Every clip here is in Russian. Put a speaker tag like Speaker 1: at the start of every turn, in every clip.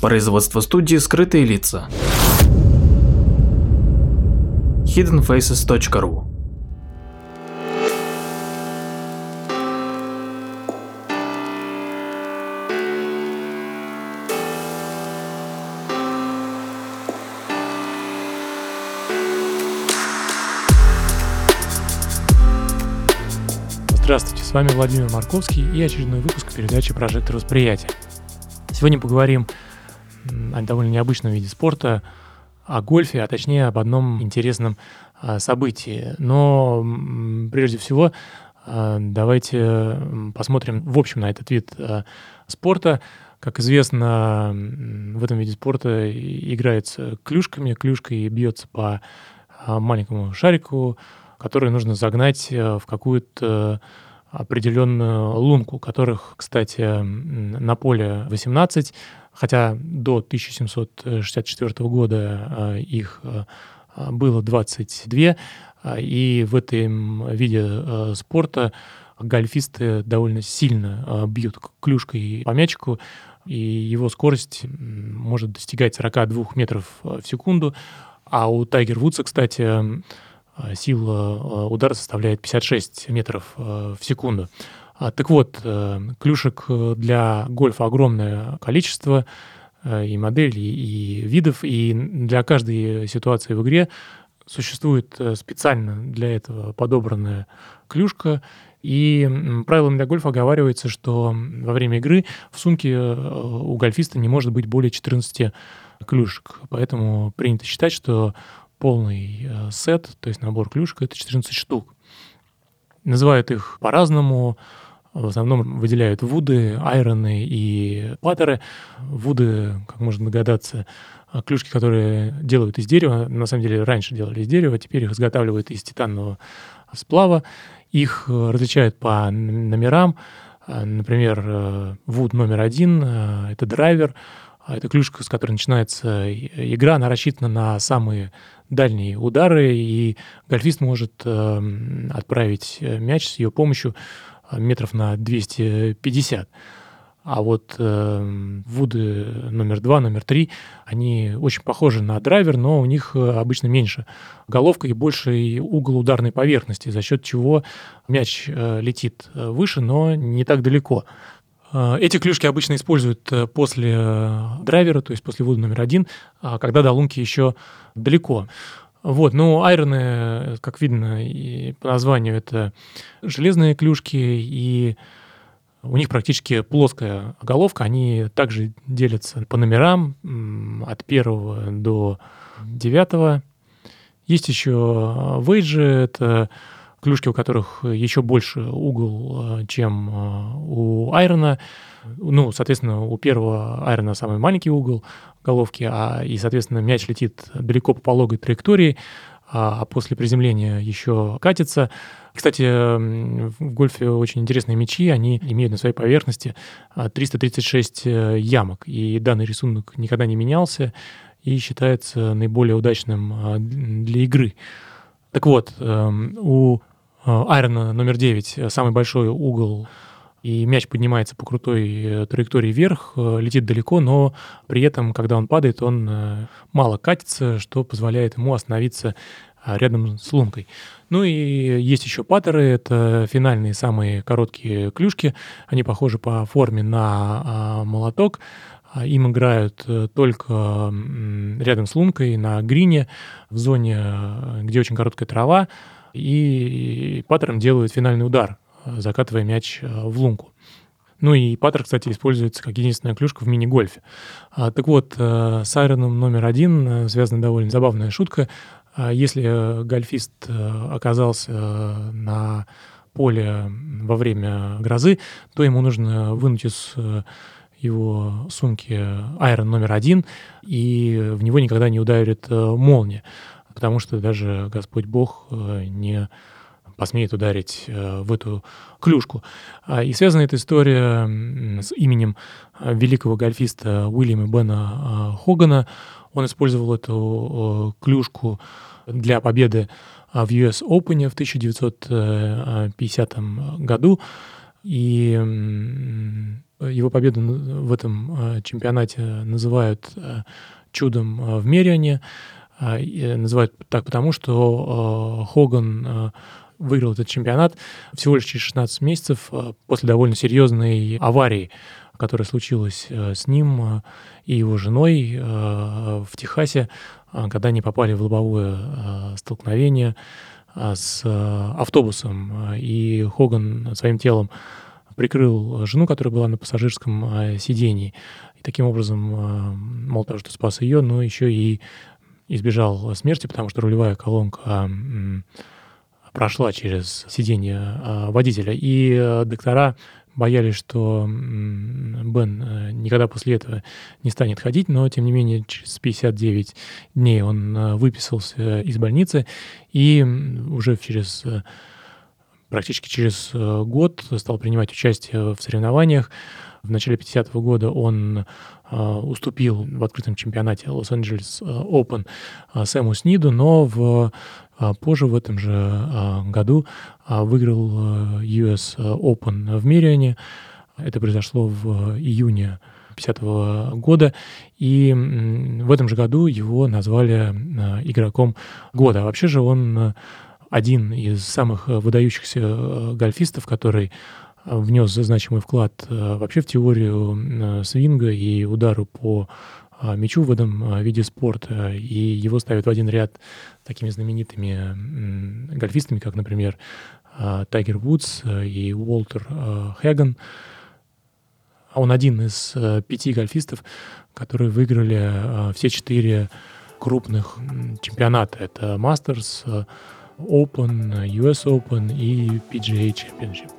Speaker 1: Производство студии «Скрытые лица». hiddenfaces.ru
Speaker 2: Здравствуйте, с вами Владимир Марковский и очередной выпуск передачи «Прожектор восприятия». Сегодня поговорим о довольно необычном виде спорта, о гольфе, а точнее об одном интересном а, событии. Но прежде всего а, давайте посмотрим в общем на этот вид а, спорта. Как известно, в этом виде спорта играется клюшками, клюшкой бьется по маленькому шарику, который нужно загнать в какую-то определенную лунку, которых, кстати, на поле 18, хотя до 1764 года а, их а, было 22, а, и в этом виде спорта гольфисты довольно сильно бьют клюшкой по мячику, и его скорость может достигать 42 метров в секунду. А у Тайгер Вудса, кстати, сила удара составляет 56 метров в секунду. А, так вот, клюшек для гольфа огромное количество, и моделей, и видов, и для каждой ситуации в игре существует специально для этого подобранная клюшка, и правилами для гольфа оговаривается, что во время игры в сумке у гольфиста не может быть более 14 клюшек. Поэтому принято считать, что полный э, сет, то есть набор клюшек, это 14 штук. Называют их по-разному. В основном выделяют вуды, айроны и паттеры. Вуды, как можно догадаться, э, клюшки, которые делают из дерева, на самом деле раньше делали из дерева, теперь их изготавливают из титанового сплава. Их э, различают по номерам. Например, вуд номер один — это драйвер, а это клюшка, с которой начинается игра, она рассчитана на самые дальние удары, и гольфист может эм, отправить э, мяч с ее помощью э, метров на 250. А вот э, вуды номер два, номер три, они очень похожи на драйвер, но у них э, обычно меньше головка и больше угол ударной поверхности, за счет чего мяч э, летит выше, но не так далеко. Э, эти клюшки обычно используют э, после э, драйвера, то есть после вуда номер один, а когда до лунки еще далеко. Вот, ну, айроны, как видно и по названию, это железные клюшки, и у них практически плоская головка. Они также делятся по номерам от первого до девятого. Есть еще вейджи, это клюшки, у которых еще больше угол, э, чем э, у айрона. Ну, соответственно, у первого айрона самый маленький угол головки, а, и, соответственно, мяч летит далеко по пологой траектории, а, а после приземления еще катится. Кстати, в гольфе очень интересные мячи, они имеют на своей поверхности 336 э, ямок, и данный рисунок никогда не менялся и считается наиболее удачным для игры. Так вот, эм, у Айрона номер 9 э, самый большой угол. И мяч поднимается по крутой э, траектории вверх, э, летит далеко, но при этом, когда он падает, он мало катится, что позволяет ему остановиться рядом с лункой. Ну и есть еще паттеры, это финальные самые короткие клюшки, они похожи по форме на а, молоток, а, им играют только рядом с лункой, на грине, в зоне, где очень короткая трава, и Паттерн делает финальный удар, э, закатывая мяч э, в лунку. Ну и паттер, кстати, используется как единственная клюшка в мини-гольфе. А, так вот, э, с айроном номер один связана довольно забавная шутка. А, если гольфист оказался на поле во время грозы, то ему нужно вынуть из его сумки айрон номер один, и в него никогда не ударит молния потому что даже Господь Бог э, не посмеет ударить э, в эту клюшку. А, и связана эта история с именем э, великого гольфиста Уильяма Бена Хогана. Он использовал эту клюшку для победы в US Open в 1950 году. И Его победу в этом чемпионате называют чудом в Мериане. Называют так потому, что Хоган выиграл этот чемпионат всего лишь через 16 месяцев после довольно серьезной аварии, которая случилась с ним и его женой в Техасе, когда они попали в лобовое столкновение с автобусом. И Хоган своим телом прикрыл жену, которая была на пассажирском а, сидении. И таким образом, а, мало того, что спас ее, но еще и избежал смерти, потому что рулевая колонка прошла через сиденье а, водителя. И доктора боялись, что Бен э, никогда после этого не станет ходить, но, тем не менее, через 59 дней он выписался из больницы, и уже через э, практически через э, год стал принимать участие в соревнованиях. В начале 50-го года он э, уступил в открытом чемпионате Лос-Анджелес э, Open Сэму Сниду, но в, позже в этом же году выиграл US Open в Мириане. Это произошло в июне 50 года, и в этом же году его назвали игроком года. А вообще же он один из самых э, выдающихся э, гольфистов, который э, внес значимый вклад вообще в теорию свинга и удару по мячу в этом виде спорта, и его ставят в один ряд такими знаменитыми гольфистами, как, например, Тайгер Вудс и Уолтер Хэган. Он один из пяти гольфистов, которые выиграли все четыре крупных чемпионата. Это Мастерс, Open, US Open и PGA Championship.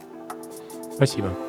Speaker 2: Спасибо.